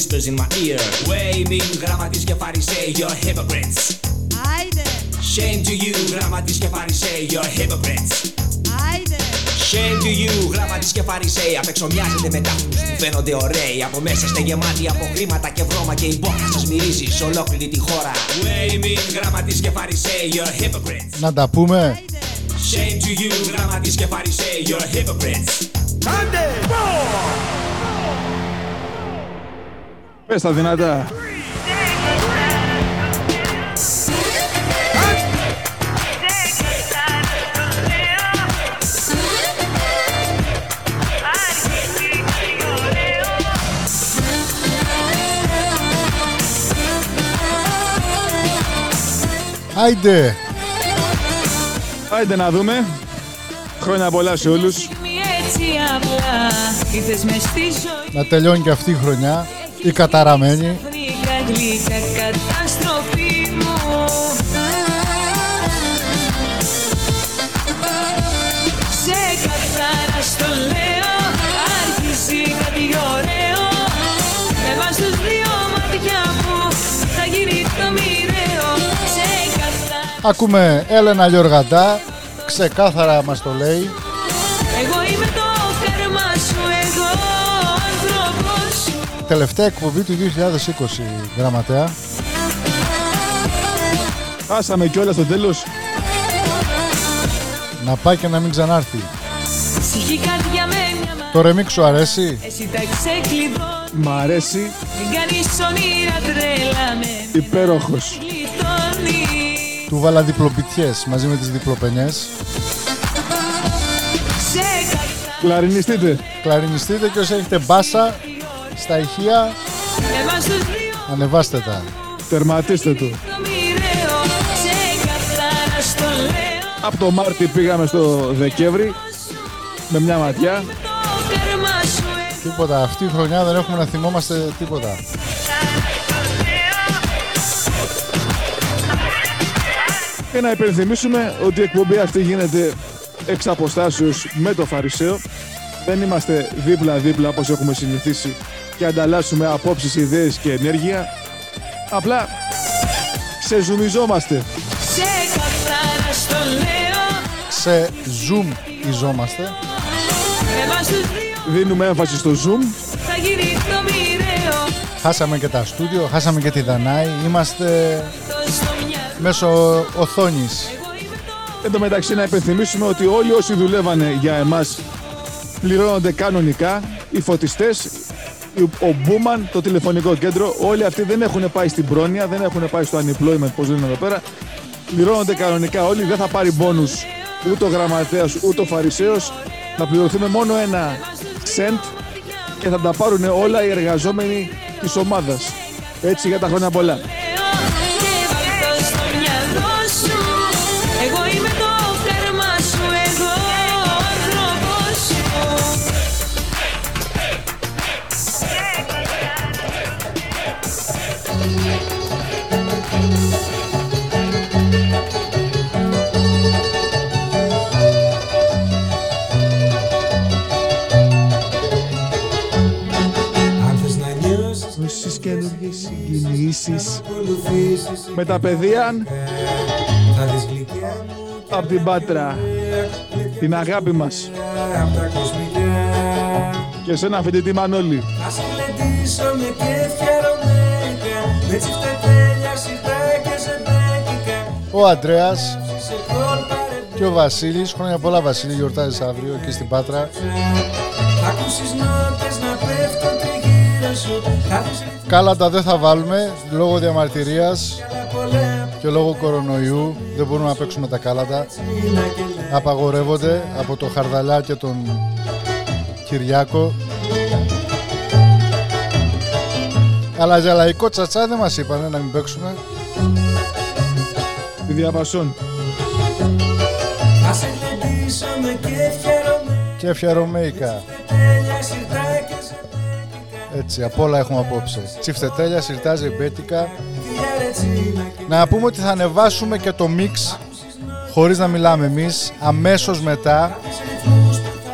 whispers in my ear. Waving γραμματείς και φαρισαίοι You're hypocrites. Άιντε, Shame to you γραμματείς και φαρισαίοι You're hypocrites. Άιντε. Shame to you γραμματείς και φαρισαίοι Απ' έξω μοιάζετε με τάφους που φαίνονται ωραίοι. Από μέσα είστε γεμάτοι από χρήματα και βρώμα Και η μπόχα σας μυρίζει σε ολόκληρη τη χώρα. Waving γραμματείς και φαρισαίοι You're hypocrites. Να τα πούμε. Shame to you γραμματείς και φαρισαίοι You're hypocrites Πες τα δυνατά. Άιντε. Άιντε να δούμε. Χρόνια πολλά σε όλους. έτσι απλά Ήρθες μες στη ζωή Να τελειώνει και αυτή η χρονιά. Η καταραμένη. Γλυκά γλυκά καταστροφή μου Σε καθαρά στο λέω Άρχισε κάτι ωραίο Με βάζ τους δύο μάτια μου Θα γίνει το μοιραίο Σε καθαρά Ακούμε Έλενα Γιοργαντά. Ξεκάθαρα μας το λέει. Τελευταία εκπομπή του 2020 γραμματέα. Χάσαμε κιόλας στο τέλος. Να πάει και να μην ξανάρθει. Ψυχή καρδιά με μια μάνα Το ρεμίξ σου αρέσει; Εσύ τα ξεκλειδώνει Μ' αρέσει. Μην κάνεις όνειρα τρέλα με Υπέροχος. γλιτώνεις Του βάλα διπλοπιτιές μαζί με τις διπλοπενιές. Σε καθαρά Κλαρινιστείτε. Κλαρινιστείτε και όσοι έχετε μπάσα στα ηχεία Με βάζ τους δύο ανεβάστε τα. Τερματίστε το. το μοιραίο Σε καθαρά στο λέω Από το Μάρτι πήγαμε στο Δεκέμβρη. Με μια ματιά. Το κάρμα σου εγώ Τίποτα. Αυτή η χρονιά δεν έχουμε να θυμόμαστε τίποτα. Και να υπενθυμίσουμε ότι η εκπομπή αυτή γίνεται εξ αποστάσεως με το Φαρισαίο. Δεν είμαστε δίπλα-δίπλα όπως έχουμε συνηθίσει και ανταλλάσσουμε απόψεις, ιδέες και ενέργεια. Απλά ξεζουμιζόμαστε. Σε καθαρά στο λέω Σε zoom ιζόμαστε. Με βάζ τους δύο Δίνουμε έμφαση στο Zoom. θα γίνει το μοιραίο Χάσαμε και τα στούντιο, χάσαμε και τη Δανάη. Είμαστε Το στο μυαλό μέσω οθόνης. Εγώ είμαι το Εν τω μεταξύ να υπενθυμίσουμε ότι όλοι όσοι δουλεύανε για εμάς πληρώνονται κανονικά. Οι φωτιστές, ο Μπούμαν, το τηλεφωνικό κέντρο, όλοι αυτοί δεν έχουν πάει στην πρόνοια, δεν έχουν πάει στο unemployment, πώς λένε εδώ πέρα. Πληρώνονται κανονικά όλοι, δεν θα πάρει μπόνους ούτε ο γραμματέας ούτε ο φαρισαίος. Θα πληρωθούμε μόνο ένα cent και θα τα πάρουν όλα οι εργαζόμενοι της ομάδας. Έτσι για τα χρόνια πολλά. Συγκινήσεις ακολουθήσεις με τα παιδεία Θα δεις γλυκιά μου από την Πάτρα. Την αγάπη μας. απ' τα κοσμικά Και σε ένα φοιτητή Μανώλη. Θα σε γλεντήσω με κέφια ρωμαϊκά Με τσιφτετέλια σιτά και ζεμπέκικα Ο Αντρέας Σε κόλπαρε και ο Βασίλης. Χρόνια πολλά Βασίλη, γιορτάζεις αύριο εκεί στην Πάτρα. Θα ακούσεις νότες να πέφτουν τριγύρω σου Θα δεις ρυθμούς Κάλατα δεν θα βάλουμε λόγω διαμαρτυρίας. πολλά πολλά και λόγω κορονοϊού δεν μπορούμε να παίξουμε τα κάλατα. Απαγορεύονται από το Χαρδαλά και τον Κυριάκο. Αλλά για λαϊκό τσατσά δεν μας είπανε να μην παίξουμε. Τη διαβασόν. Θα σε γλεντήσω με κέφια ρωμαία Και φιαρωμέικα. Έτσι, απ' όλα έχουμε απόψε. Τσιφτετέλια, σιρτά, ζεμπέτικα. Φιλιά ρετσίνα και Να πούμε ότι θα ανεβάσουμε και το mix χωρίς να μιλάμε εμείς αμέσως μετά.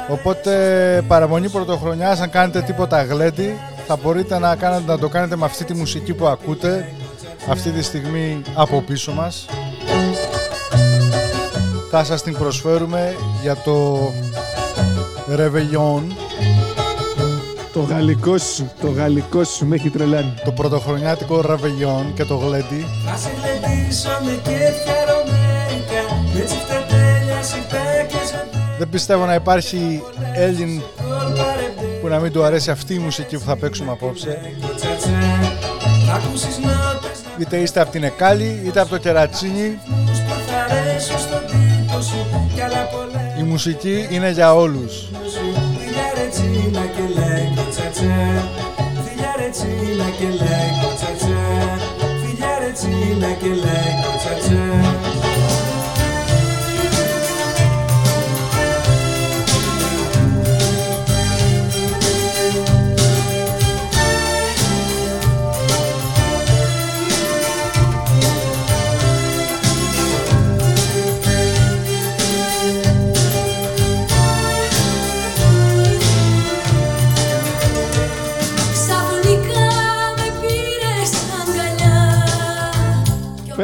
Οπότε παραμονή πρωτοχρονιάς, αν κάνετε τίποτα γλέντι, θα μπορείτε να, κάνετε, να το κάνετε με αυτή τη μουσική που ακούτε αυτή τη στιγμή από πίσω μας. Θα σας την προσφέρουμε για το Réveillon, Το γαλλικό σου, το γαλλικό σου με έχει τρελάνει. το πρωτοχρονιάτικο Réveillon και το γλέντι. Θα σε γλεντήσω με κέφια ρωμαίκα Με τσιφτετέλεια σιρτά και ζεμπέκικα Δεν πιστεύω να υπάρχει Έλλην Κολπαρεμπέ που να μην του αρέσει αυτή η μουσική που θα παίξουμε απόψε. το τσατσά Θα ακούσεις νότες να Είτε είστε από την Εκάλη, είτε από το Κερατσίνι. ακούς που θα αρέσουν στον τύπο σου Κι άλλα πολλά Η μουσική είναι για όλους. Λέγω τσατσά Φιλιά ρετσίνα και λέγω τσατσά Φιλιά ρετσίνα και λέγω τσατσά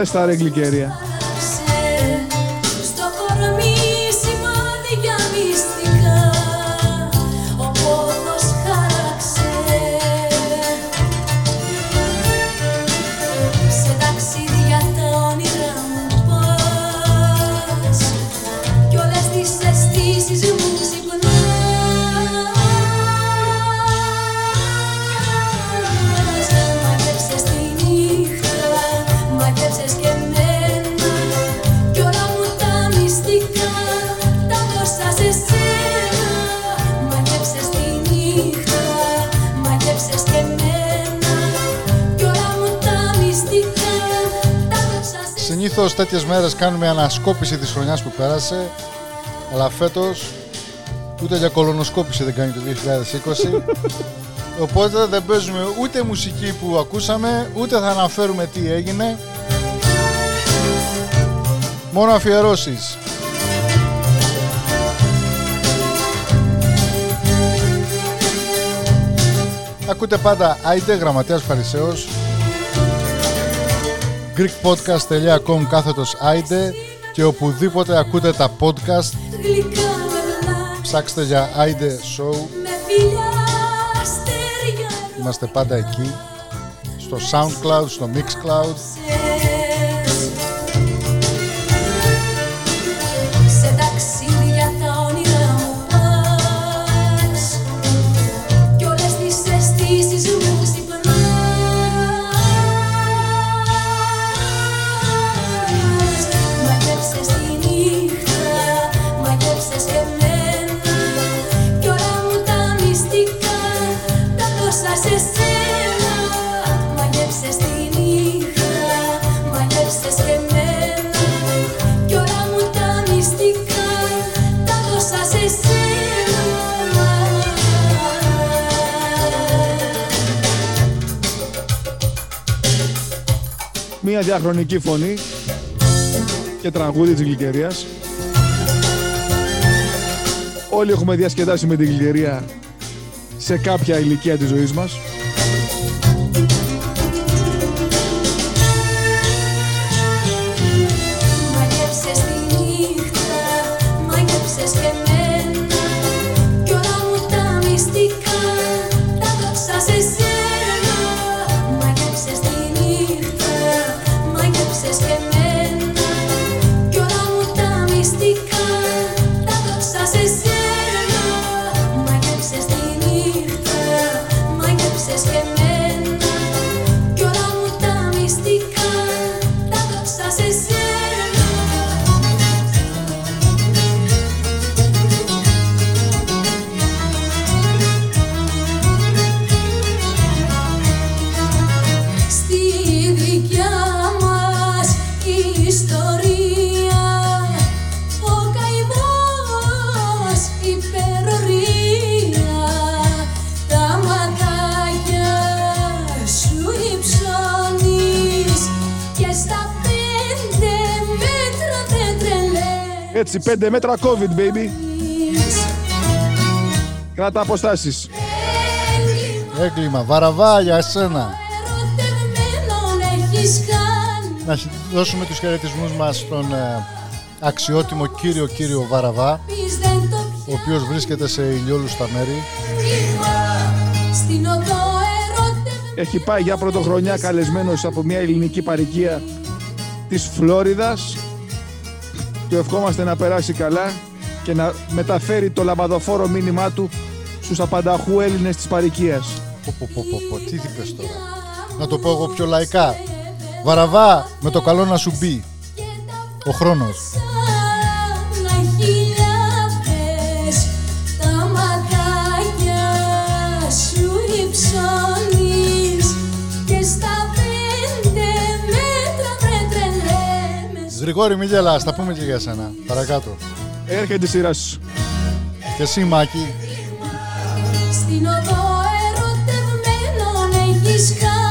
Πες τα ρε γλυκερία. Συνήθως τέτοιες μέρες κάνουμε ανασκόπηση της χρονιάς που πέρασε, αλλά φέτος ούτε για κολονοσκόπηση δεν κάνει το 2020. Οπότε δεν παίζουμε ούτε μουσική που ακούσαμε, ούτε θα αναφέρουμε τι έγινε. Μόνο αφιερώσεις. Ακούτε πάντα Άιντε Γραμματέας Φαρισαίος greekpodcast.com κάθετος Άιντε και οπουδήποτε ακούτε τα podcast Γλυκά με βλά, ψάξτε για Άιντε Show. με φιλιά αστέρια. Είμαστε πάντα εκεί στο Soundcloud, στο Mixcloud διαχρονική φωνή και τραγούδι της γλυκερίας. Όλοι έχουμε διασκεδάσει με την γλυκερία σε κάποια ηλικία της ζωής μας. Έτσι, 5 μέτρα COVID, baby. Κράτα αποστάσεις. Έγκλημα. Βαραβά για εσένα. Ερωτευμένον έχεις κάνει Να χ- δώσουμε τους χαιρετισμούς μας στον ε, αξιότιμο κύριο κύριο Βαραβά, Πεις δεν το ο οποίος βρίσκεται σε ηλιόλουστα μέρη. πιέμα Στην οδό ερωτευμένον Έχει πάει για πρωτοχρονιά καλεσμένος από μια ελληνική παροικία της Φλόριδας. Του ευχόμαστε να περάσει καλά και να μεταφέρει το λαμπαδοφόρο μήνυμά του στους απανταχού Έλληνες της παροικίας. Πω, πω, πω, πω, πω, τι είπες τώρα. Να το πω εγώ πιο λαϊκά. Βαραβά, με το καλό να σου μπει. Ο χρόνος. Γρηγόρη μη γελάς, θα πούμε και για σένα. Παρακάτω. Έρχεται η σειρά σου. Και εσύ Μάκη, Στην οδό ερωτευμένον έχεις κάνει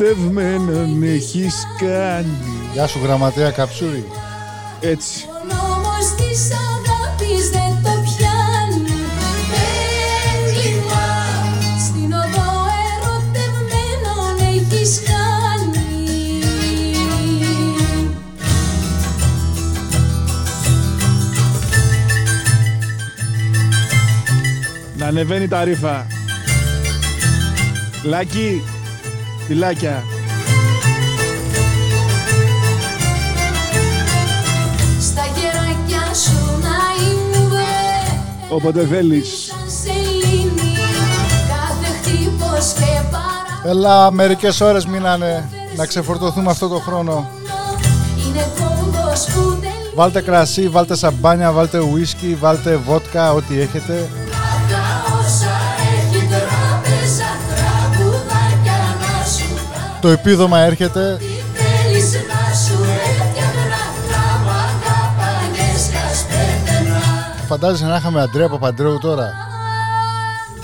ερωτευμένον έχεις κάνει. γεια σου γραμματέα Καψούρη. Έτσι. Ο νόμος της αγάπης δεν το πιάνει Έγκλημα Στην οδό ερωτευμένον έχεις κάνει Να ανεβαίνει τα ρήφα. Λάκι, φυλάκια. Στα γεράκια σου να ήμουν βρε Όποτε θέλεις. Σαν σελήνη Κάθε χτύπος και παρά Έλα, μερικές ώρες μείνανε να ξεφορτωθούμε αυτό το χρόνο. Είναι κόμπος που δεν Βάλτε κρασί, βάλτε σαμπάνια, βάλτε ουίσκι, βάλτε βότκα, ό,τι έχετε. Το επίδομα έρχεται. Τι θέλεις να σου έφτιαχνα τα μαγαπανιές κασπέταινα Φαντάζεσαι να είχαμε Αντρέα Παπαντρέου τώρα.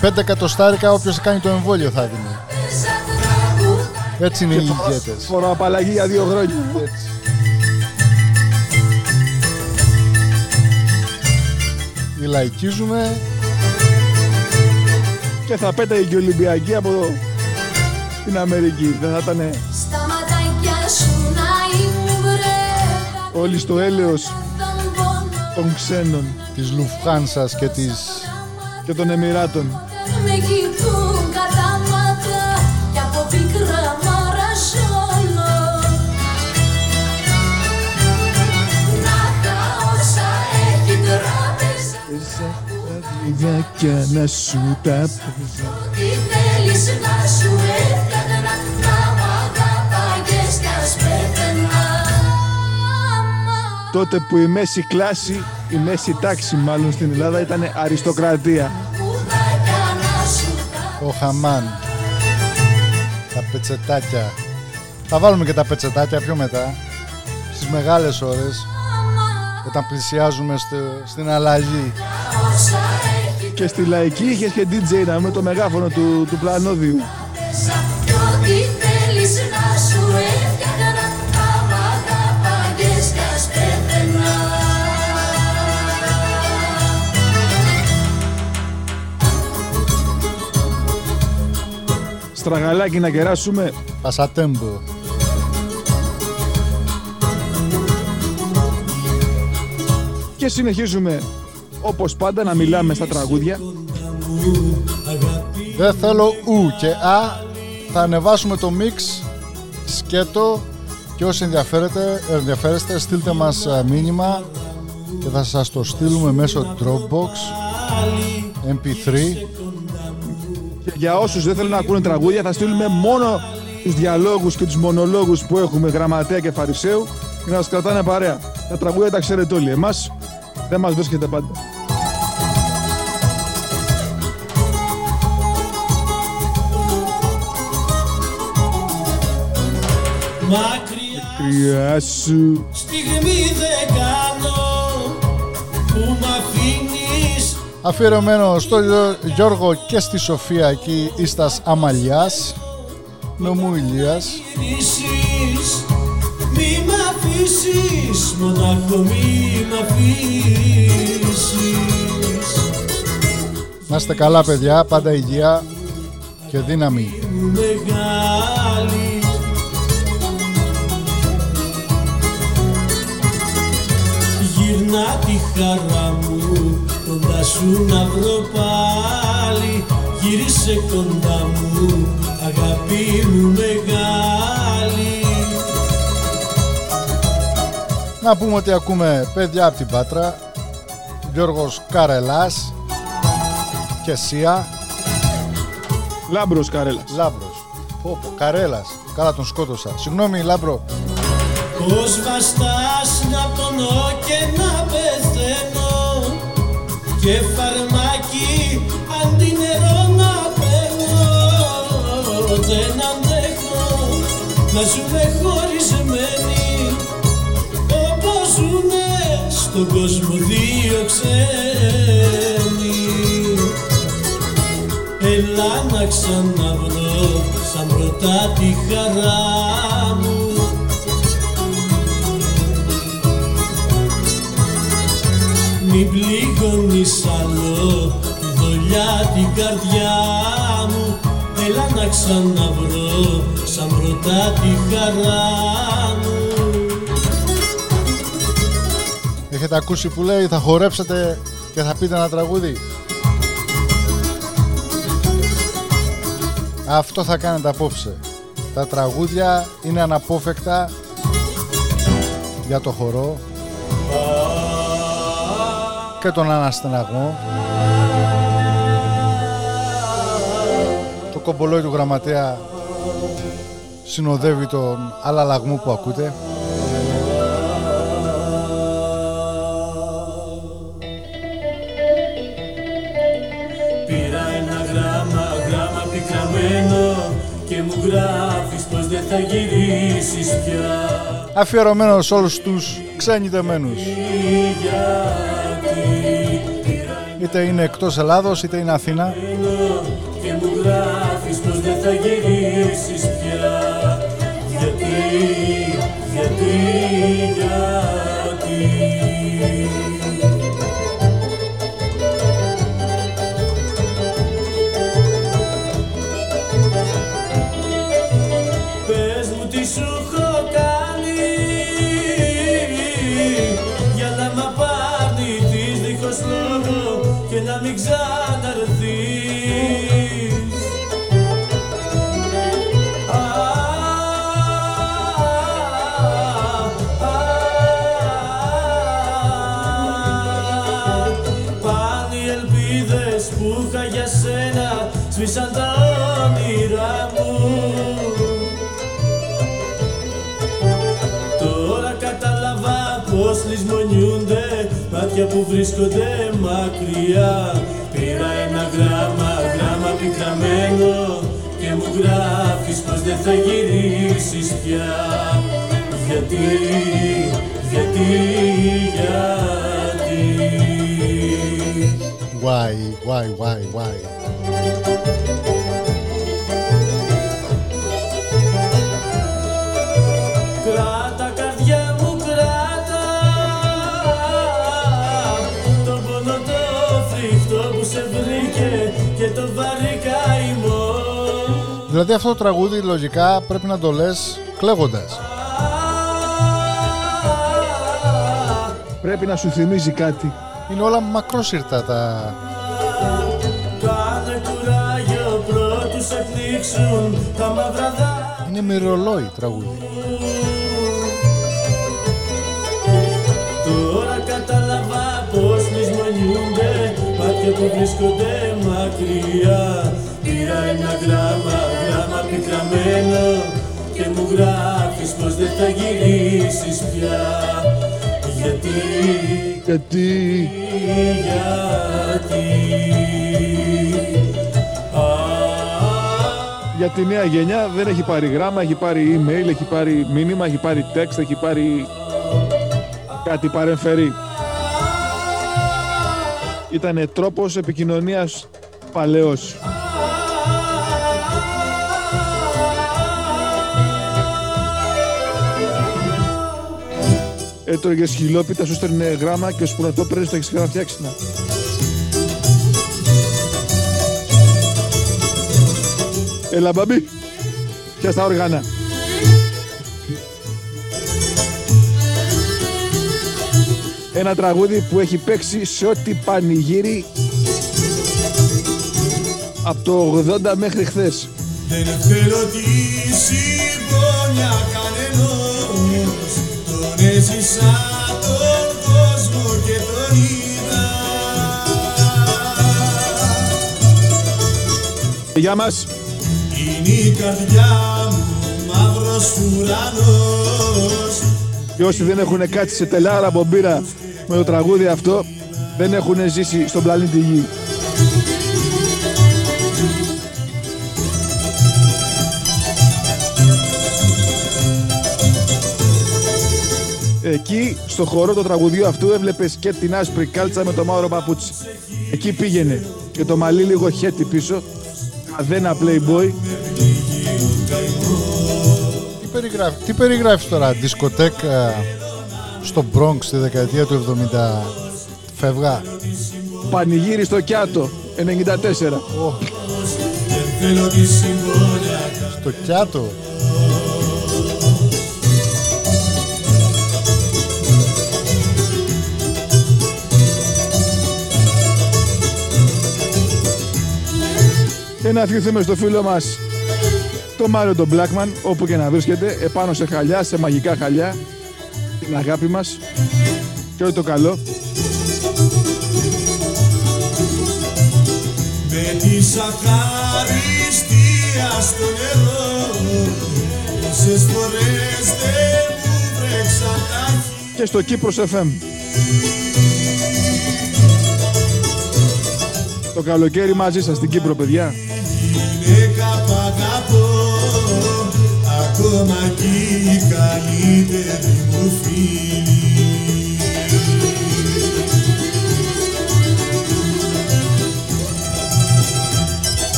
Πέντε εκατοστάρικα όποιος κάνει το εμβόλιο θα δίνει. Πέσα τραγουδάκια Έτσι είναι οι ηγέτες. Φοροαπαλλαγή για δύο χρόνια. Έτσι. Λαϊκίζουμε Και θα πέταγε και η Ολυμπιακή από την Αμερική. Δεν θα ήταν Στα ματάκια σου να ήμουν βρε όλοι στο έλεος Τον πόνο των ξένων της Λουφχάνσας και της... και των Εμμυράτων. δεν με κοιτούν κατάματα Κι από πικρά μαραζώνω Να τα όσα έχει τράπεζα Ιδάκια να σου τα πούζα. Τι θέλεις να σου έφτιαχνα Τότε που η μέση κλάση, η μέση τάξη μάλλον στην Ελλάδα ήταν αριστοκρατία. Τραγουδάκια να σου τα Ο Χαμάν. Τα πετσετάκια. Θα βάλουμε και τα πετσετάκια πιο μετά. Στις μεγάλες ώρες. Όταν πλησιάζουμε στο- στην αλλαγή. όσα έχει Και στη λαϊκή είχες και DJ να με το μεγάφωνο του, του πλανόδιου. Στραγαλάκι να κεράσουμε. Πασατέμπο. Και συνεχίζουμε όπως πάντα να μιλάμε στα τραγούδια. Δεν θέλω ου και α. Θα ανεβάσουμε το mix σκέτο και όσοι ενδιαφέρετε, ενδιαφέρεστε στείλτε μας α, μήνυμα και θα σας το στείλουμε μέσω Dropbox MP3 Και για όσους δεν θέλουν να ακούνε τραγούδια θα στείλουμε μόνο τους διαλόγους και τους μονολόγους που έχουμε γραμματέα και φαρισαίου για να σας κρατάνε παρέα. Τα τραγούδια τα ξέρετε όλοι. Εμάς Δεν μας βρίσκεται πάντα. Μακριά Κρυά σου. στιγμή δεν κάνω Που μ' αφήνεις Αφιερωμένο στο Γιώ- Γιώργο και στη Σοφία εκεί ίστας Αμαλιάς νομού Ηλίας. Γυρίσεις Μη μ' αφήσεις Μονάχο μη μ' αφήσεις. Να είστε καλά παιδιά, πάντα υγεία και δύναμη. Μου μεγάλη. Γυρνά τη χαρά μου Κοντά σου να βρω πάλι. Γύρισε κοντά μου Αγάπη μου μεγάλη. Να πούμε ότι ακούμε παιδιά από την Πάτρα. Γιώργος Καρέλας και Σία. Λάμπρος Καρέλας. Λάμπρος. Πω, πω, Καρέλας, καλά τον σκότωσα. Συγγνώμη Λάμπρο, Πώς βαστάς να πονώ και να πεθαίνω Και φαρμάκι αντί νερό να παίρνω Δεν αντέχω να ζούμε χωρισμένοι Όπως ζουνε στον κόσμο δύο ξένοι. Έλα να ξαναβρω σαν πρώτα τη χαρά Μην πληγώνεις άλλο. Τη δολιά την καρδιά μου Έλα να ξαναβρω σαν πρώτα τη χαρά μου. Έχετε ακούσει που λέει θα χορέψετε και θα πείτε ένα τραγούδι Αυτό θα κάνετε απόψε. Τα τραγούδια είναι αναπόφευκτα για το χορό και τον αναστεναγμό το κομπολόι του γραμματέα συνοδεύει τον αλλαλαγμό που ακούτε. Πήρα ένα γράμμα, γράμμα πικραμένο Και μου γράφεις πως δεν θα γυρίσεις πια. Αφιερωμένος σε όλους τους ξενιτεμένους είτε είναι εκτός Ελλάδος είτε είναι Αθήνα. Και μου γράφεις πως δεν θα γυρίσεις πια Γιατί, γιατί, γιατί που βρίσκονται μακριά. Πήρα ένα γράμμα, γράμμα πικραμένο Και μου γράφεις πως δεν θα γυρίσεις πια. Γιατί, γιατί, γιατί. Why, why, why, why; Δηλαδή αυτό το τραγούδι λογικά πρέπει να το λες κλαίγοντας. Πρέπει να σου θυμίζει κάτι. Είναι όλα μακρόσυρτα τα... Κάνε κουράγιο πρώτους σε πνίξουν τα μαύρα δάκρυα Είναι μυρολόι τραγούδι. Τώρα κατάλαβα πως λησμονιούνται Μάτια που βρίσκονται μακριά. Πήρα ένα γράφεις πως δεν θα γυρίσεις πια Γιατί, Γιατί; γιατί Α, για τη νέα γενιά δεν έχει πάρει γράμμα, έχει πάρει email, έχει πάρει μήνυμα, έχει πάρει text, έχει πάρει κάτι παρεμφερή. Ήταν τρόπος επικοινωνίας παλαιός. Έτρωγες χιλόπιτα, σου στέλνε γράμμα και ώσπου να το παίρνεις το έχεις ξαναφτιάξει να. Έλα μπαμπή, πιάσ' τα όργανα. Ένα τραγούδι που έχει παίξει σε ό,τι πανηγύρι από το 80 μέχρι χθες. Δεν θέλω τη συμπόνια κανενός Τον έζησα τον κόσμο και τον είδα Γεια μας. Είναι η καρδιά μου μαύρος ουρανός Και όσοι δεν έχουν κάτσει σε τελάρα από μπύρα με το τραγούδι αυτό, δεν έχουν ζήσει στον πλανήτη Γη. Εκεί, στο χορό του τραγουδιού αυτού, έβλεπες και την άσπρη κάλτσα με το μαύρο παπούτσι. Εκεί πήγαινε και το μαλλί λίγο χέτι πίσω, αδένα playboy, Τι, περιγράφεις, τι περιγράφεις τώρα, δισκοτέκ ε, στο Bronx τη δεκαετία του 70 φεύγα; πανηγύρι στο Κιάτο, 94. Ω, Δεν θέλω τη συμπόνια στο Κιάτο; Να ευχηθούμε στο φίλο μας το Μάριο τον Blackman, όπου και να βρίσκεται, επάνω σε χαλιά, σε μαγικά χαλιά, την αγάπη μας και όλο το καλό. Με τη σαχαριστία στο νερό Πόσες φορές δεν μου βρέξαν τα χείλη Και στο Κύπρος FM. Το καλοκαίρι μαζί σας στην Κύπρο, παιδιά. Ακόμα κι η καλύτερη μου φίλη.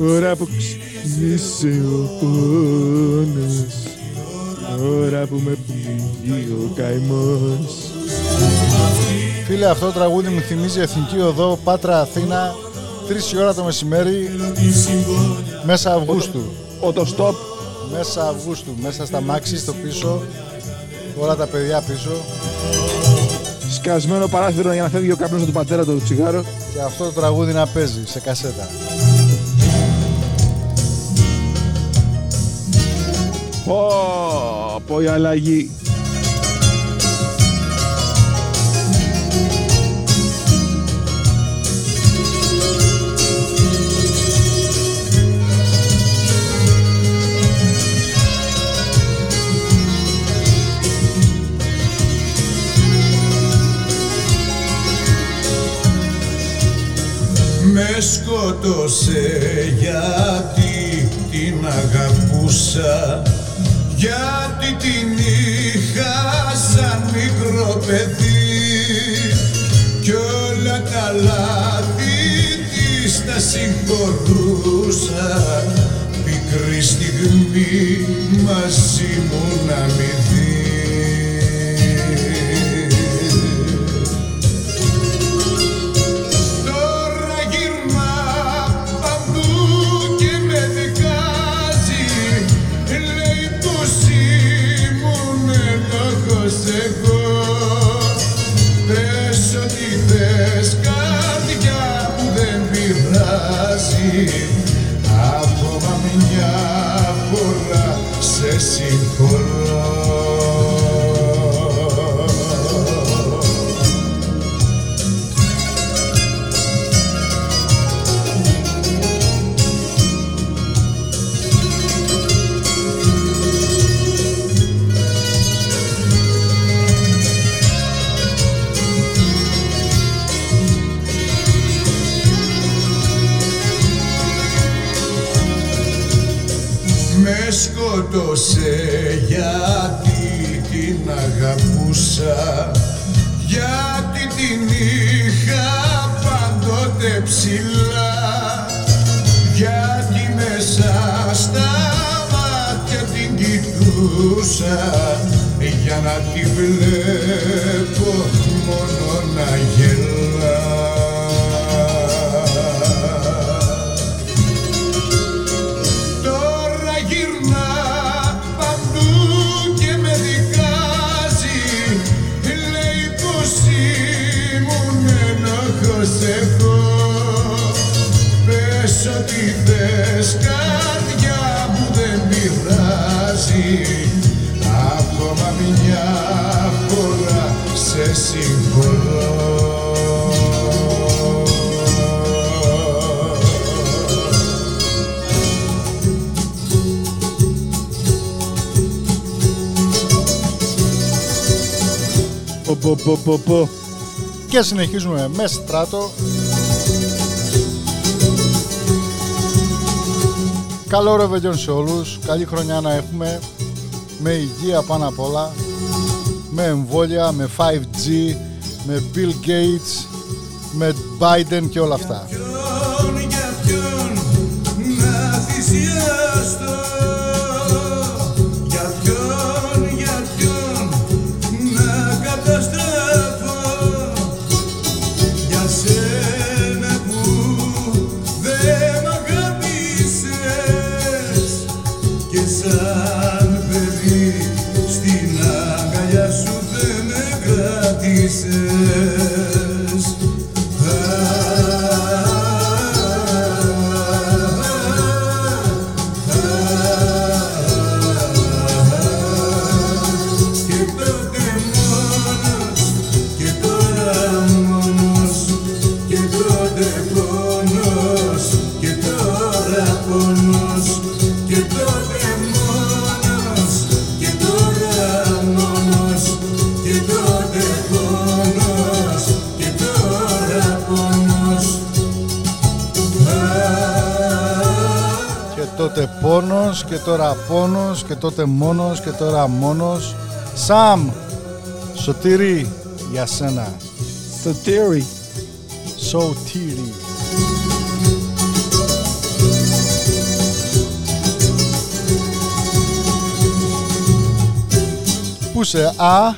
Ώρα που ξύπνησε ο πόνος Ώρα που με πνίγει ο καημός Φίλε, αυτό το τραγούδι μου θυμίζει Εθνική Οδό, Πάτρα Αθήνα, 3 η ώρα το μεσημέρι, μέσα Αυγούστου. Οτοστόπ Μέσα Αυγούστου, μέσα στα μάξι, στο πίσω, όλα τα παιδιά πίσω. Σκασμένο παράθυρο για να φεύγει ο καπνός του πατέρα του τσιγάρο Και αυτό το τραγούδι να παίζει σε κασέτα. Πω, πω η αλλαγή Με σκότωσε γιατί την αγαπούσα. Γιατί την είχα σαν μικρό παιδί. Κι όλα τα λάθη της τα συγχωρούσα. Πικρή στιγμή μαζί μου να μη δεις σε συγχωρώ αγαπούσα γιατί την είχα πάντοτε ψηλά. Γιατί μέσα στα μάτια την κοιτούσα για να τη βλέπω μόνο να γελά Πω, πω, πω, πω, πω. Και συνεχίζουμε με στράτο. Καλό ρεβελιόν σε όλους. Καλή χρονιά να έχουμε. Με υγεία πάνω απ' όλα. Με εμβόλια, με 5G, με Bill Gates, με Biden και όλα αυτά. Τώρα πόνος και τότε μόνος και τώρα μόνος. Σαμ, Σωτήρη, για σένα. Σωτήρη. Σωτήρη. Πού σε α,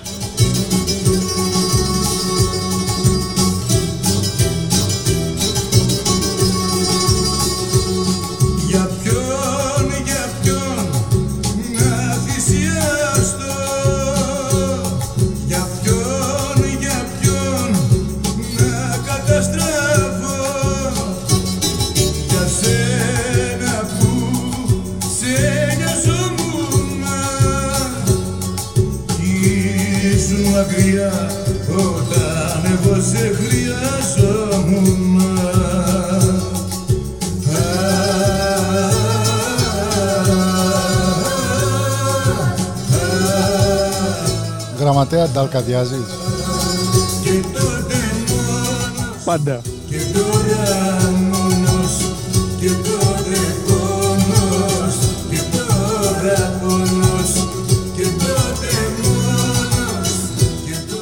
Και τότε μόνος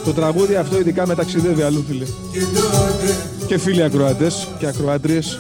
Το τραγούδι αυτό ειδικά με ταξιδεύει αλλού, φίλε. και τότε Και φίλοι ακροατές και ακροάτριες.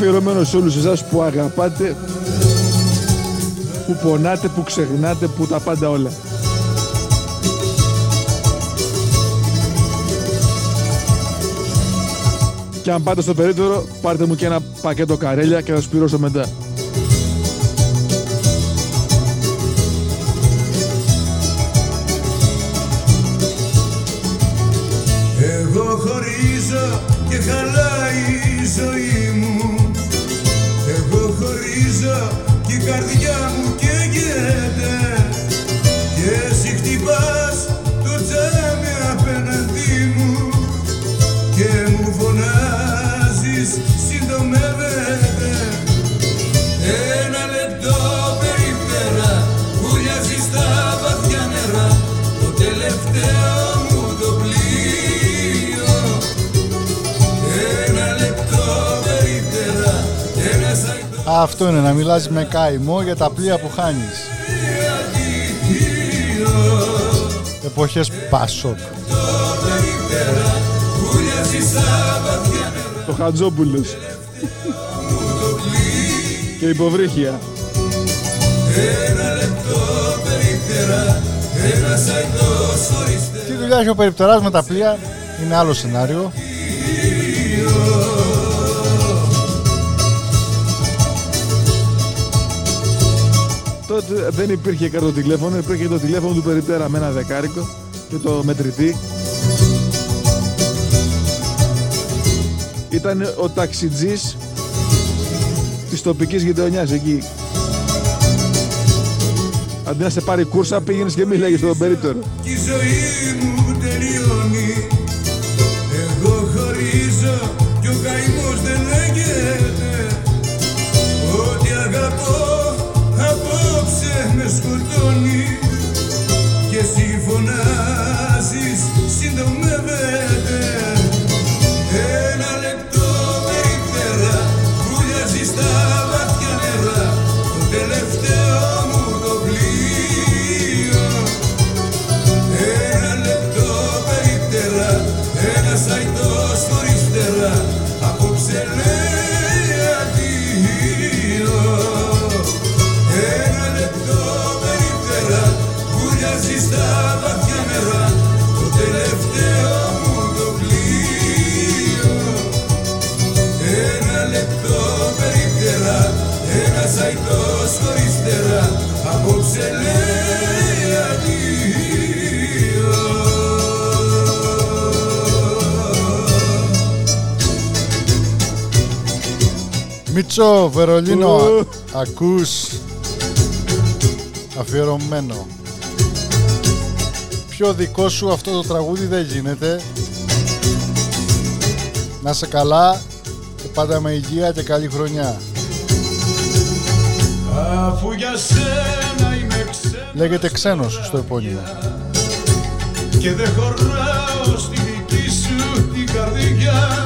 αφιερωμένο σε όλους εσάς που αγαπάτε, που πονάτε, που ξεχνάτε, που τα πάντα όλα. Και αν πάτε στο περίπτερο, πάρτε μου και ένα πακέτο καρέλια και θα σου μετά. Εγώ χωρίζω και χαλάει η ζωή και Αυτό είναι να μιλάς με καημό για τα πλοία που χάνεις. Εποχές Πασόκ. βουλιάζει στα βαθιά νερά Το Χατζόπουλος. και υποβρύχια. Ένα λεπτό περιπέρα ένα σαϊτός χωρίς Τι δουλειά έχει ο περιπτεράς με τα πλοία είναι άλλο σενάριο. Τότε δεν υπήρχε καρτοτηλέφωνο, υπήρχε το τηλέφωνο του περιπτέρα με ένα δεκάρικο και το μετρητή. Ήταν ο ταξιτζής της τοπικής γειτονιάς εκεί. Αντί να σε πάρει κούρσα πήγαινες και μίλαγες στον περίπτερο. Κι η ζωή μου τελειώνει Μίτσο, Βερολίνο, α- ακούς αφιερωμένο. Πιο δικό σου αυτό το τραγούδι δεν γίνεται. Να σε καλά και πάντα με υγεία και καλή χρονιά. Αφού για σένα είμαι ξένος Λέγεται ξένος στο επώνυμο. και δεν χωράω στη δική σου την καρδιά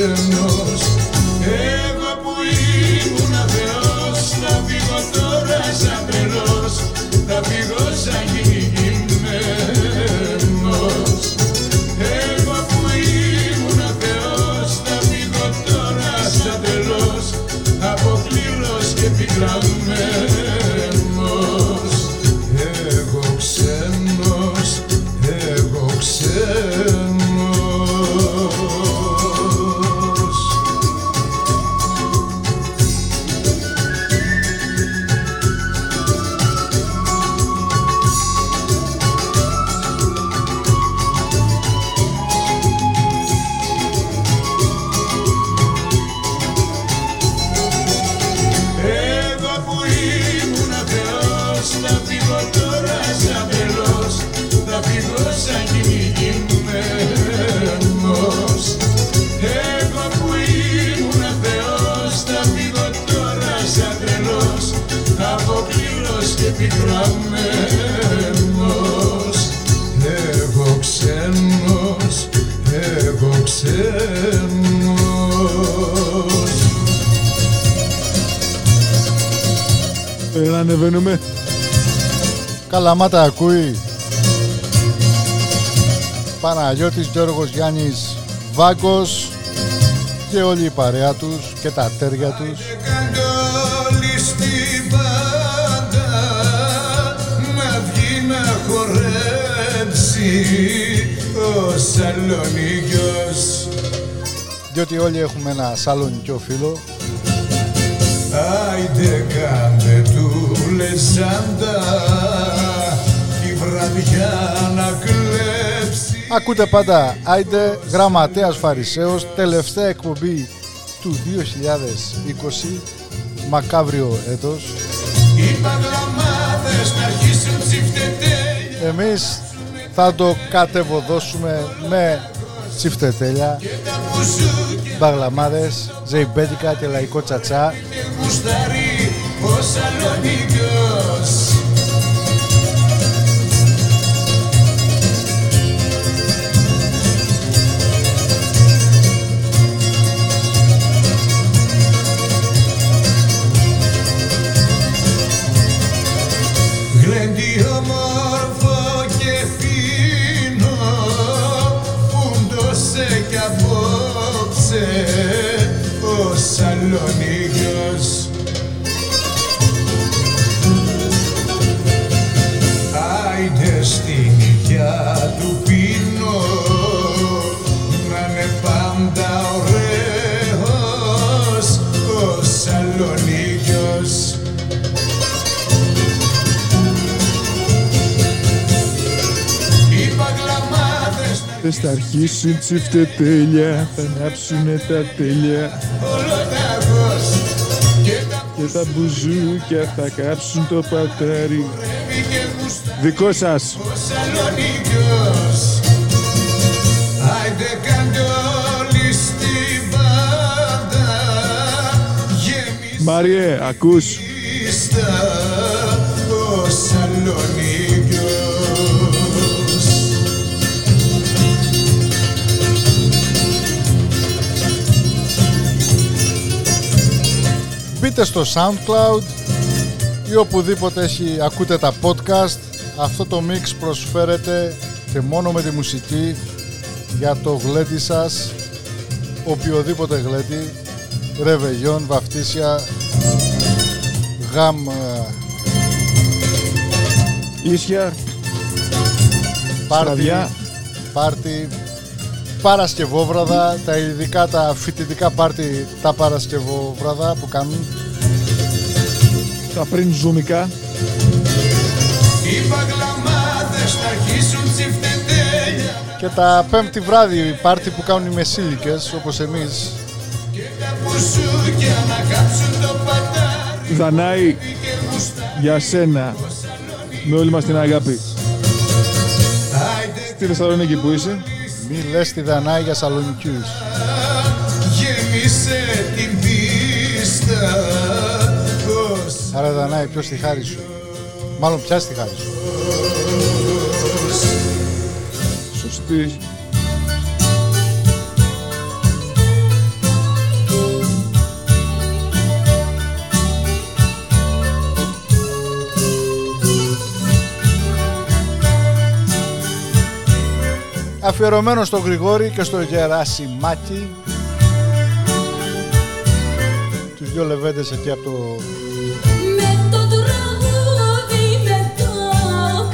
ξένος Εγώ Καλαμάτα ακούει. Παναγιώτης Γιώργος Γιάννης Βάγκος και όλη η παρέα τους και τα τέρια τους. Κάντε όλοι στην πάντα να βγει να χορέψει ο Σαλονίκιος Διότι όλοι έχουμε ένα σαλονικιό φίλο. Άιντε κάντε του λεζάντα τη βραδιά να κλέψει. Ακούτε πάντα. Άιντε Γραμματέας Φαρισαίος τελευταία εκπομπή του 2020 μακάβριο έτος. Οι παγλαμάδες να αρχίσουν τσιφτετέλια Εμείς θα το κατεβοδώσουμε με τσιφτετέλια, και τα μπουζούκια. Μπαγλαμάδες, ζεϊμπέτικα και λαϊκό τσατσά Γλέντι όμορφο και φίνο Φούντωσε κι απόψε ο Σαλονίκιος παγλαμάδες να Δεν θα αρχίσουν τσιφτετέλια, θα ανάψουνε τα τέλεια ολοταγός και τα και τα μπουζούκια θα κάψουν το πατάρι. πρέπει και γουστάρει Δικό σας. ο Σαλονίκιος Άιντε Μπείτε στο SoundCloud ή οπουδήποτε έχει, ακούτε τα podcast. Αυτό το mix προσφέρεται και μόνο με τη μουσική για το γλέντι σας, οποιοδήποτε γλέντι, ρεβεγιόν, βαφτίσια, γάμ, ε, Ίσια, πάρτι, Στραβιά. πάρτι, Παρασκευόβραδα, τα ειδικά τα φοιτητικά πάρτι τα Παρασκευόβραδα που κάνουν τα πριν ζουμικά. Οι παγλαμάδες θα αρχίσουν τσιφτετέλια και τα πέμπτη βράδυ πάρτι που κάνουν οι μεσήλικες όπως εμείς και τα μπουζούκια να κάψουν το πατάρι Δανάη, και γουστάρει για σένα. Με όλη μας την αγάπη. Άιντε Στη Θεσσαλονίκη που είσαι. Μη λες τη Δανάη για Σαλονικιούς. γέμισε την πίστα ο Άρα Δανάη ποιος τη χάρη σου; Μάλλον πιάσει τη χάρη σου. Σωστή. Αφιερωμένο στο Γρηγόρη και στο Γεράσιμάκι. Τους δυο λεβέντες εκεί από το... Με το τραγούδι, με το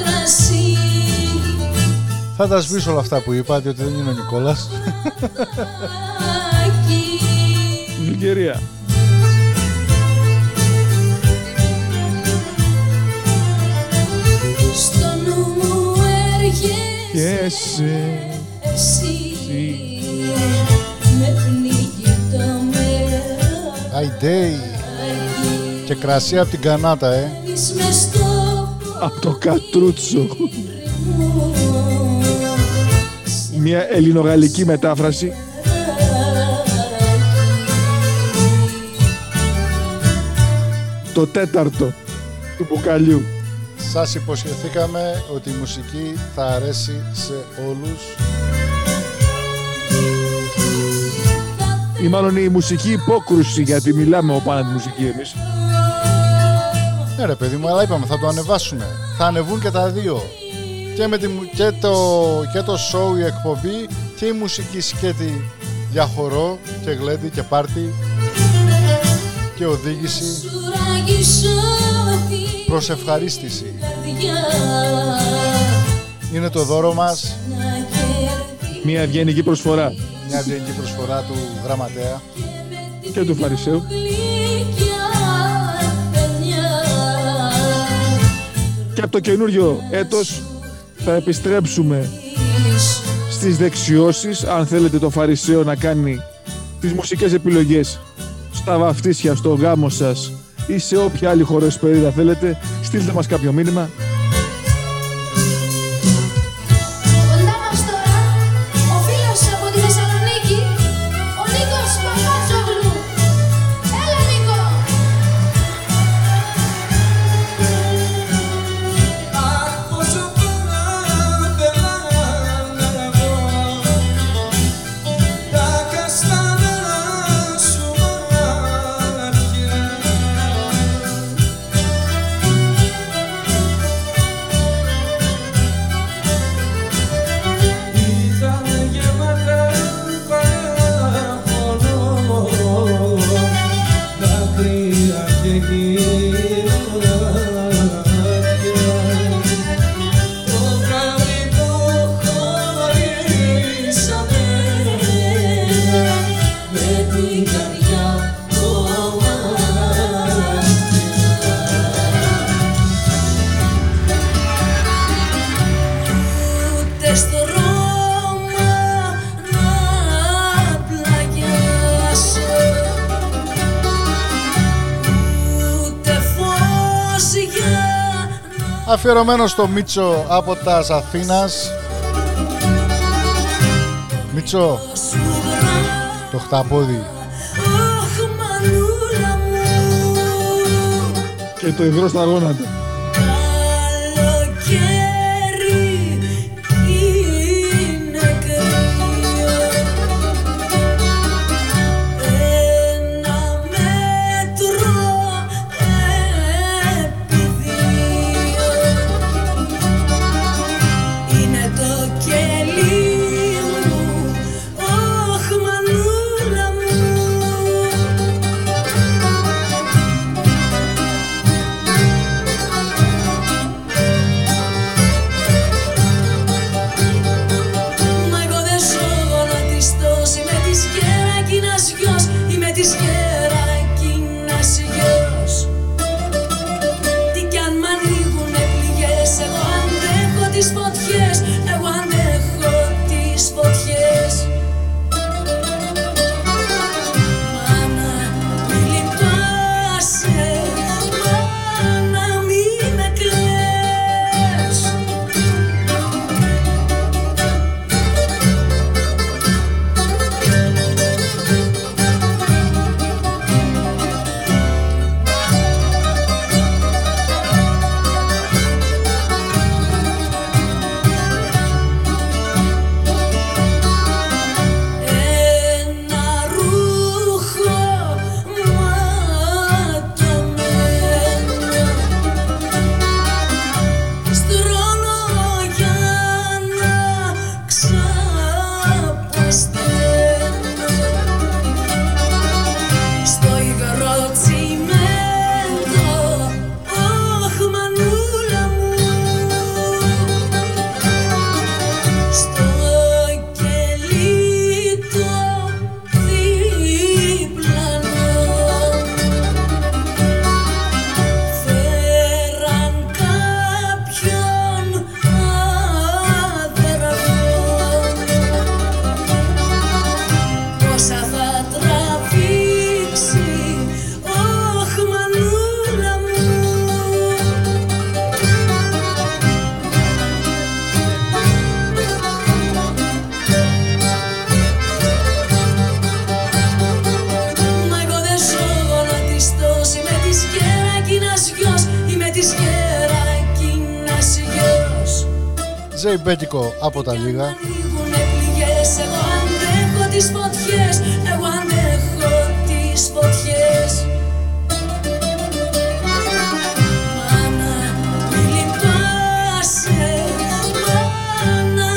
κρασί Θα τα σβήσω όλα αυτά που είπα, διότι δεν είναι ο Νικόλας. Άκι. Γλυκερία. Στο νου μου έρχεσαι Και σε εσύ Με πνίγει το μεράκι Αϊντέι. Και κρασί από την κανάτα, ε. Μες στο από το κατρούτσο. μου Μια ελληνογαλλική μετάφραση. Το τέταρτο του μπουκαλιού. Σας υποσχεθήκαμε ότι η μουσική θα αρέσει σε όλους. Ή μάλλον η μουσική υπόκρουση, γιατί μιλάμε οπάνω τη μουσική εμείς. Ναι ρε παιδί μου, αλλά είπαμε θα το ανεβάσουμε. Θα ανεβούν και τα δύο. Και, με τη, μου- και, το, και το show, η εκπομπή και η μουσική σκέτη για χορό και γλέντι και πάρτι και οδήγηση προς ευχαρίστηση. Είναι το δώρο μας, Μια ευγενική προσφορά μια ευγενική προσφορά του γραμματέα. και του Φαρισαίου. Και από το καινούριο έτος θα επιστρέψουμε στις δεξιώσεις. Αν θέλετε το Φαρισαίο να κάνει τις μουσικές επιλογές στα βαφτίσια, στο γάμο σας ή σε όποια άλλη χωροσπερίδα θέλετε, στείλτε μας κάποιο μήνυμα. Αφιερωμένο στο Μίτσο από τα Αθήνας. Μίτσο, να σου γράψω το χταπόδι. Αχ μανούλα μου Και το υγρό στα γόνατα.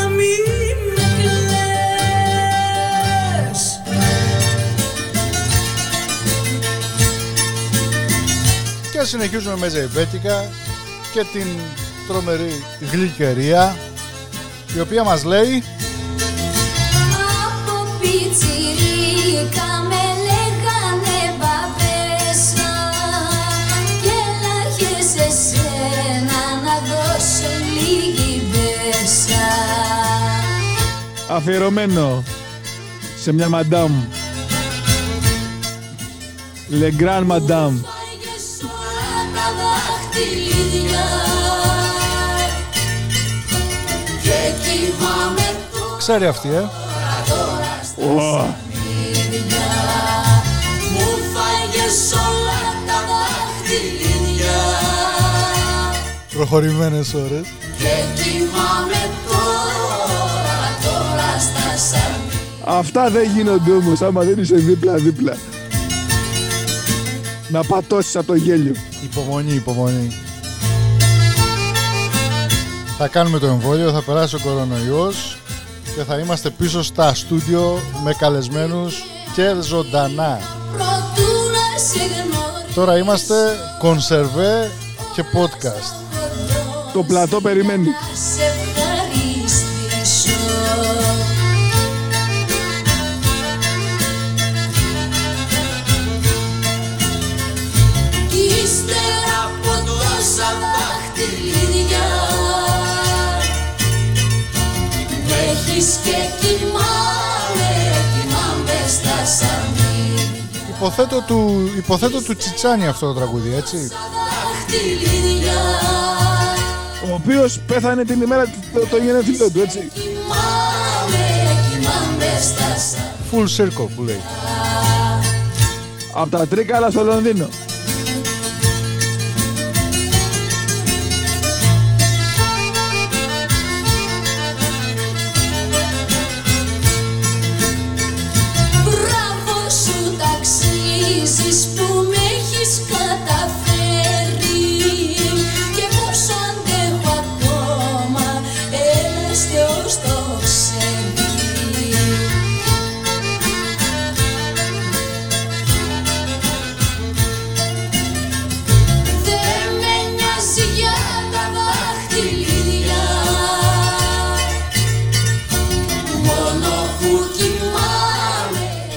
Μη με κλαις. Και συνεχίζουμε με Ζεϊμπέκικα και την τρομερή γλυκερία η οποία μας λέει Από πιτσιρίκα με λέγανε μπαμπέσα Και έλαχες εσένα να δώσω λίγη μπέσα Αφιερωμένο σε μια μαντάμ. Λεγκράν μαντάμ. Ξέρει αυτή ε ίδια Μου φάγες όλα τα δάχτυλίδια Προχωρημένες ώρες Και κοιμάμαι τώρα, τώρα στα σανίδια Αυτά δεν γίνονται όμως άμα δεν είσαι δίπλα-δίπλα. Να πατώσεις από το γέλιο. Υπομονή, υπομονή. Θα κάνουμε το εμβόλιο, θα περάσει ο κορονοϊός και θα είμαστε πίσω στα στούντιο με καλεσμένους και ζωντανά. Προτού να σε γνωρίσω Τώρα είμαστε κονσερβέ και podcast. Το πλατό περιμένει. Υποθέτω του, υποθέτω του Τσιτσάνι αυτό το τραγούδι, έτσι. Στα δάχτυλίδια Ο οποίος πέθανε την ημέρα το, το γενέθλιο του, έτσι. Κοιμάμαι, κοιμάμαι στα σανίδια Full circle που λέει. Από τα τρίκαλα στο Λονδίνο.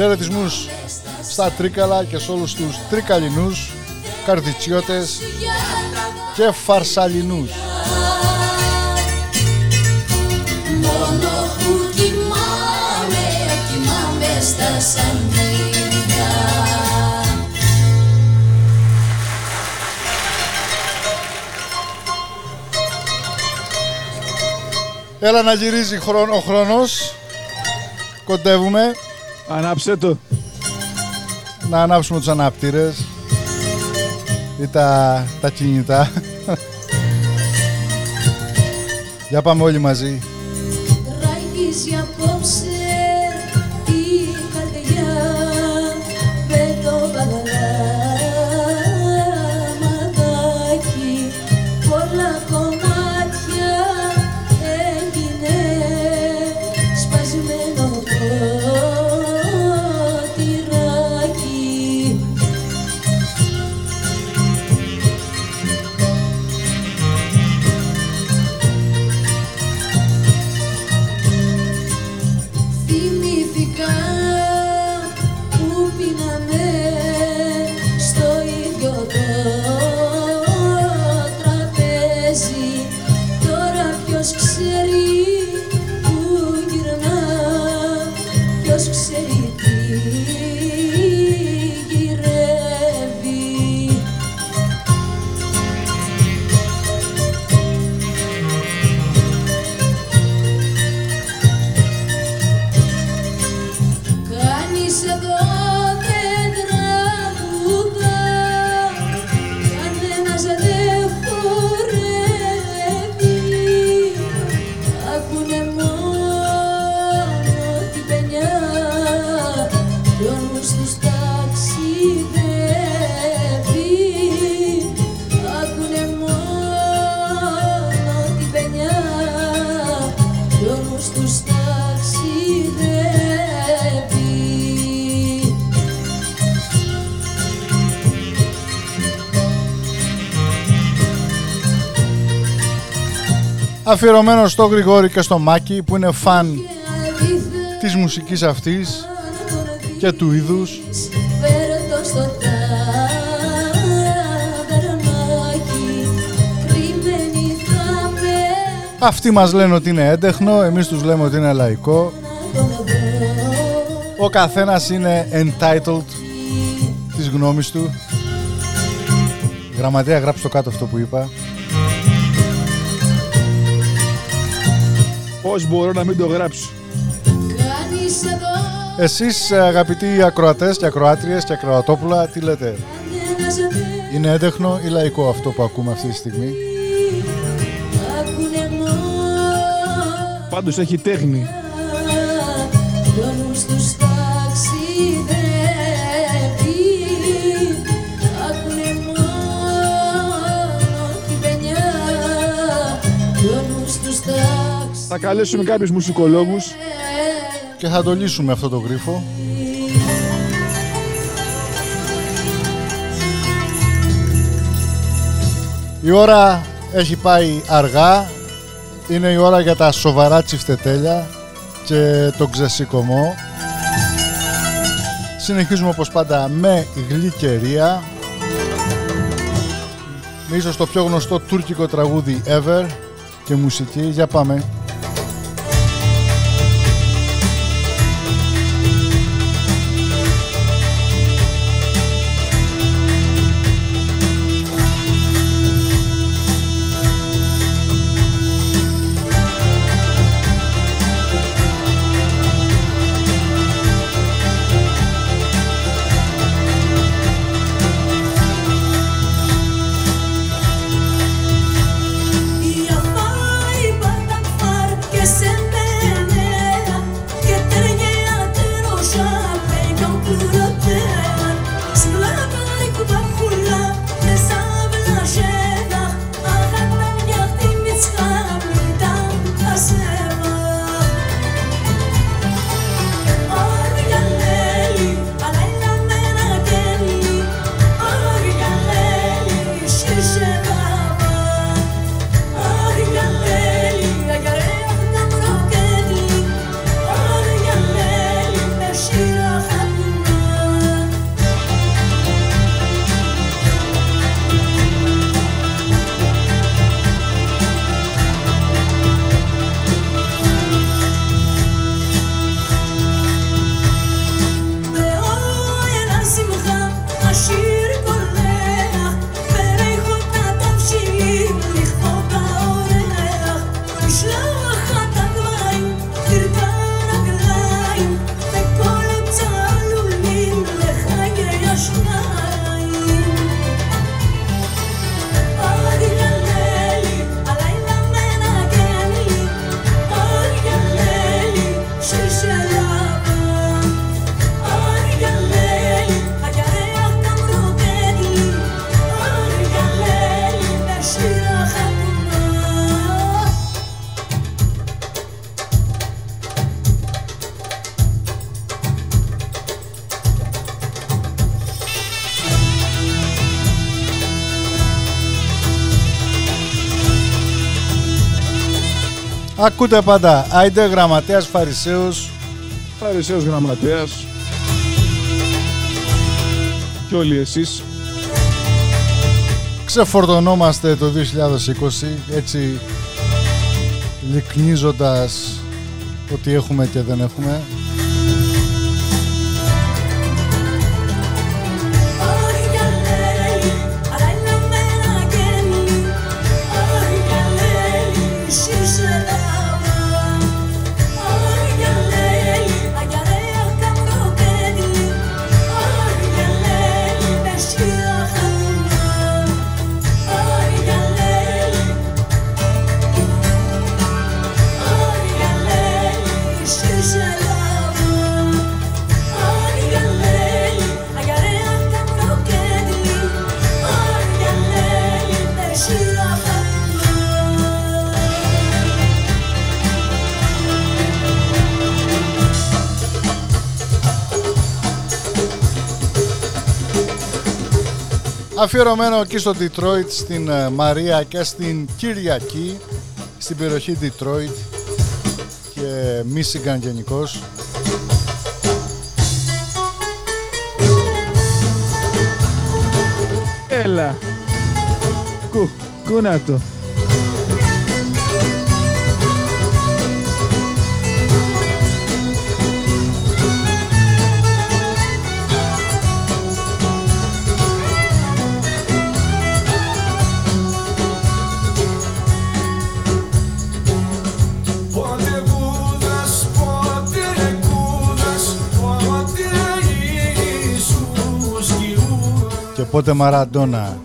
Κοιμάμαι Χαιρετισμούς στα Τρίκαλα και σε όλους τους Τρικαλινούς, Καρδιτσιώτες για τα και Φαρσαλινούς. Μόνο που κοιμάμαι, κοιμάμαι στα σανίδια Έλα να γυρίζει χρόνο, ο χρόνος. Κοντεύουμε Ανάψε το. να ανάψουμε τους αναπτήρες ή τα, τα κινητά. Για πάμε όλοι μαζί. Αφιερωμένο στο Γρηγόρη και στο Μάκη που είναι φαν της μουσικής αυτής και του είδους. Φέρε το στο ταβερνάκι Κρυμμένη θα με Αυτοί μας λένε ότι είναι έντεχνο, εμείς τους λέμε ότι είναι λαϊκό. Ο καθένας είναι entitled της γνώμης του. Γραμματέα γράψτε το κάτω αυτό που είπα. Πώς μπορώ να μην το γράψω. Κάνεις εδώ Εσείς αγαπητοί ακροατές και ακροάτριες και ακροατόπουλα τι λέτε; Κανένας δεν Είναι έντεχνο ή λαϊκό αυτό που ακούμε αυτή τη στιγμή; ακούνε μόνο Πάντως έχει τέχνη. Θα καλέσουμε κάποιους μουσικολόγους. Και θα το λύσουμε αυτό το γρίφο. Η ώρα έχει πάει αργά. Είναι η ώρα για τα σοβαρά τσιφτετέλια και τον ξεσηκωμό. Συνεχίζουμε όπως πάντα με γλυκερία. Με ίσως το πιο γνωστό τουρκικό τραγούδι ever και μουσική. Για πάμε. Ακούτε πάντα. Άιντε γραμματέας Φαρισαίος. Φαρισαίος γραμματέας. Και όλοι εσείς. Ξεφορτωνόμαστε το 2020 έτσι λυκνίζοντας ότι έχουμε και δεν έχουμε. αφιερωμένο εκεί στο Detroit, στην ε, Μαρία και στην Κυριακή, στην περιοχή Detroit και Michigan γενικώς. Έλα. Κου, κουνάτο. Pô da Maradona.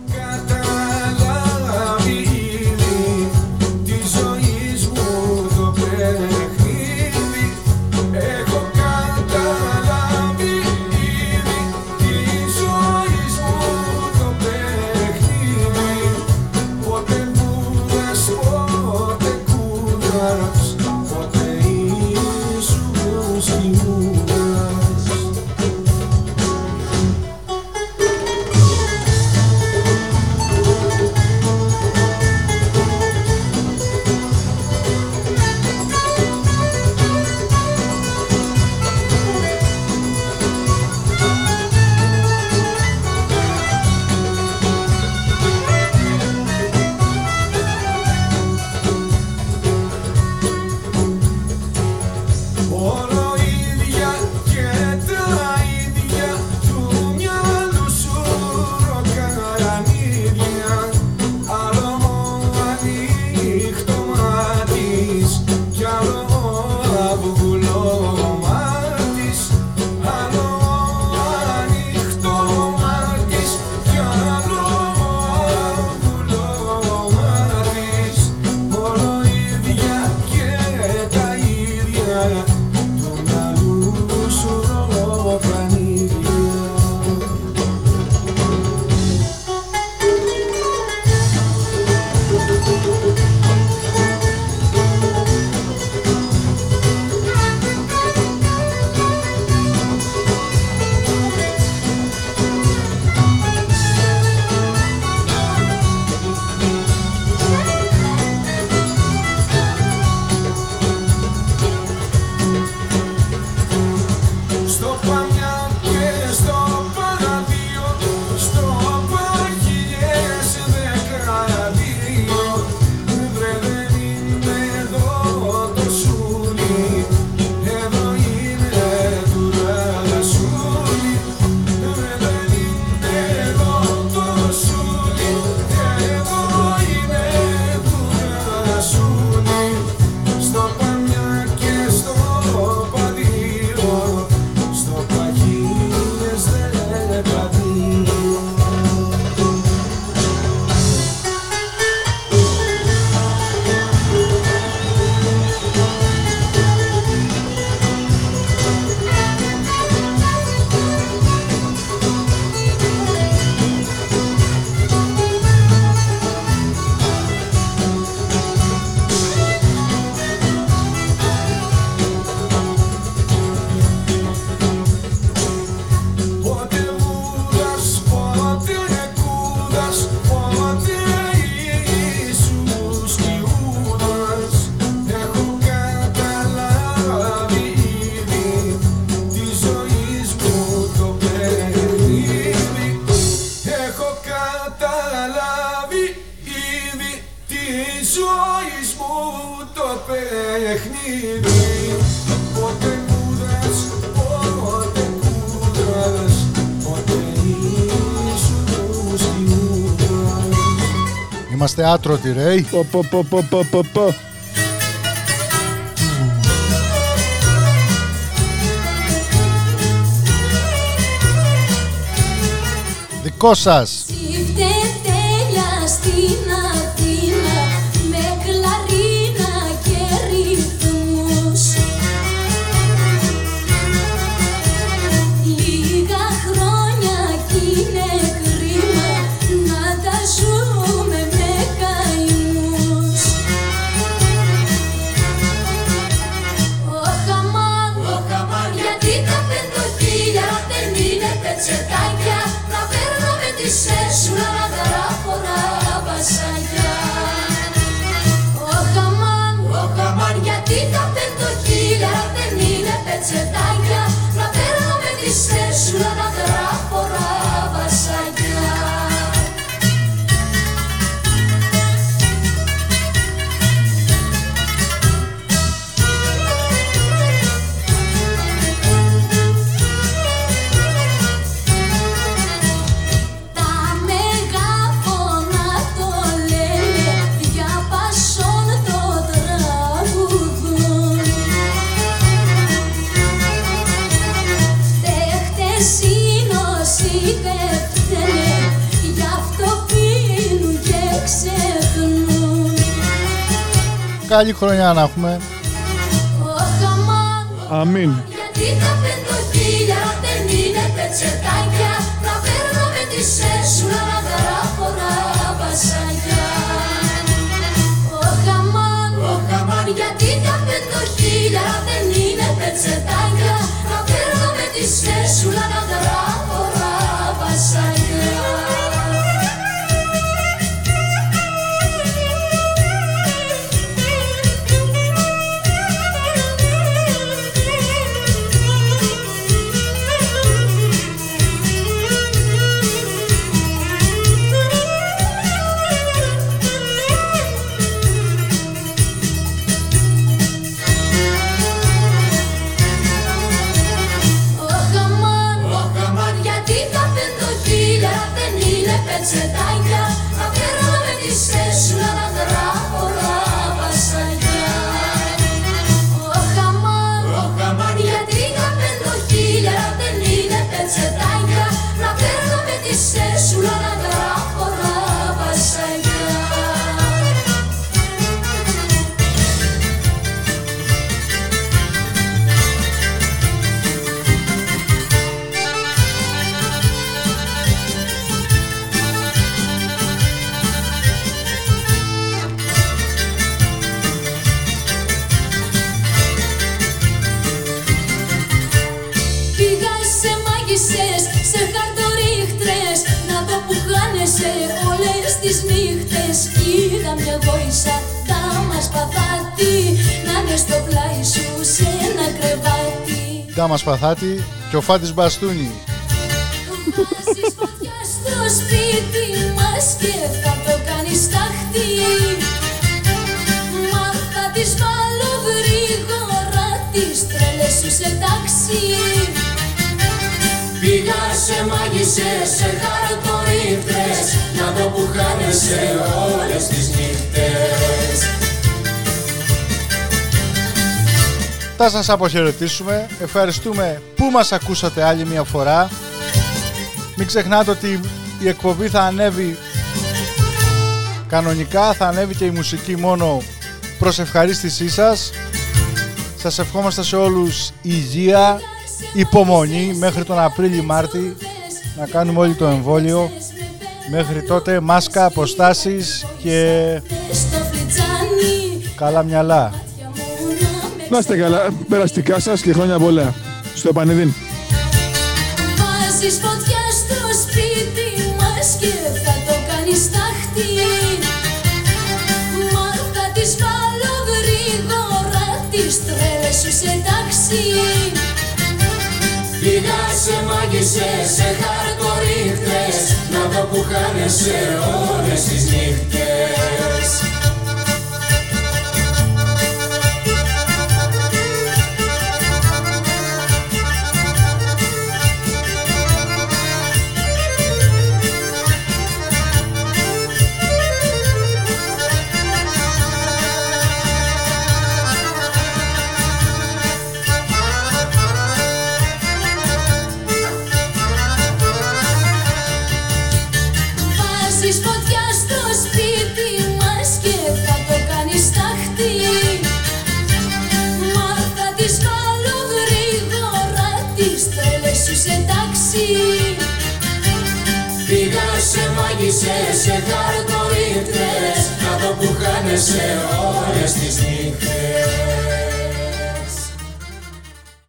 θεάτρο τη Ρέι. Δικό σας. Καλή χρονιά να έχουμε. Ωχ, αμάν, Αμήν. γιατί τα πεντοχίλιαρα δεν είναι πετσετάκια Να παίρνω με τη σέσουλα να γράφω στο πλάι σου σε ένα κρεβάτι. Ντάμα Σπαθάτη και ο Φάτης Μπαστούνι. Βάζεις φωτιά στο σπίτι μας και θα το κάνεις τάχτη. Μα θα τις βάλω γρήγορα τις τρέλες σου σε τάξη. Πήγα σε μάγισσες, σε χαρτορίχτες Να δω που χάνεσαι όλες τις νύχτες Θα σας αποχαιρετήσουμε. Ευχαριστούμε που μας ακούσατε άλλη μια φορά. Μην ξεχνάτε ότι η εκπομπή θα ανέβει κανονικά, θα ανέβει και η μουσική μόνο προς ευχαρίστησή σας. Σας ευχόμαστε σε όλους υγεία, υπομονή μέχρι τον Απρίλη-Μάρτη να κάνουμε όλοι το εμβόλιο. Μέχρι τότε μάσκα, αποστάσεις και Στο φλιτζάνι καλά μυαλά. Να είστε καλά, περαστικά σας και χρόνια πολλά. Στο επανειδήν. Βάζεις φωτιά στο σπίτι μας και θα το κάνεις τάχτη Μα θα τις βάλω γρήγορα τις τρέλες σου σε τάξη Πήγα σε μάγισσες, σε χαρτορίχτες Να δω που χάνεσαι όλες τις νύχτες εσύ Πήγα σε μάγισσες, σε χαρτορύχτες Κάτω που χάνεσαι όλες τις νύχτες.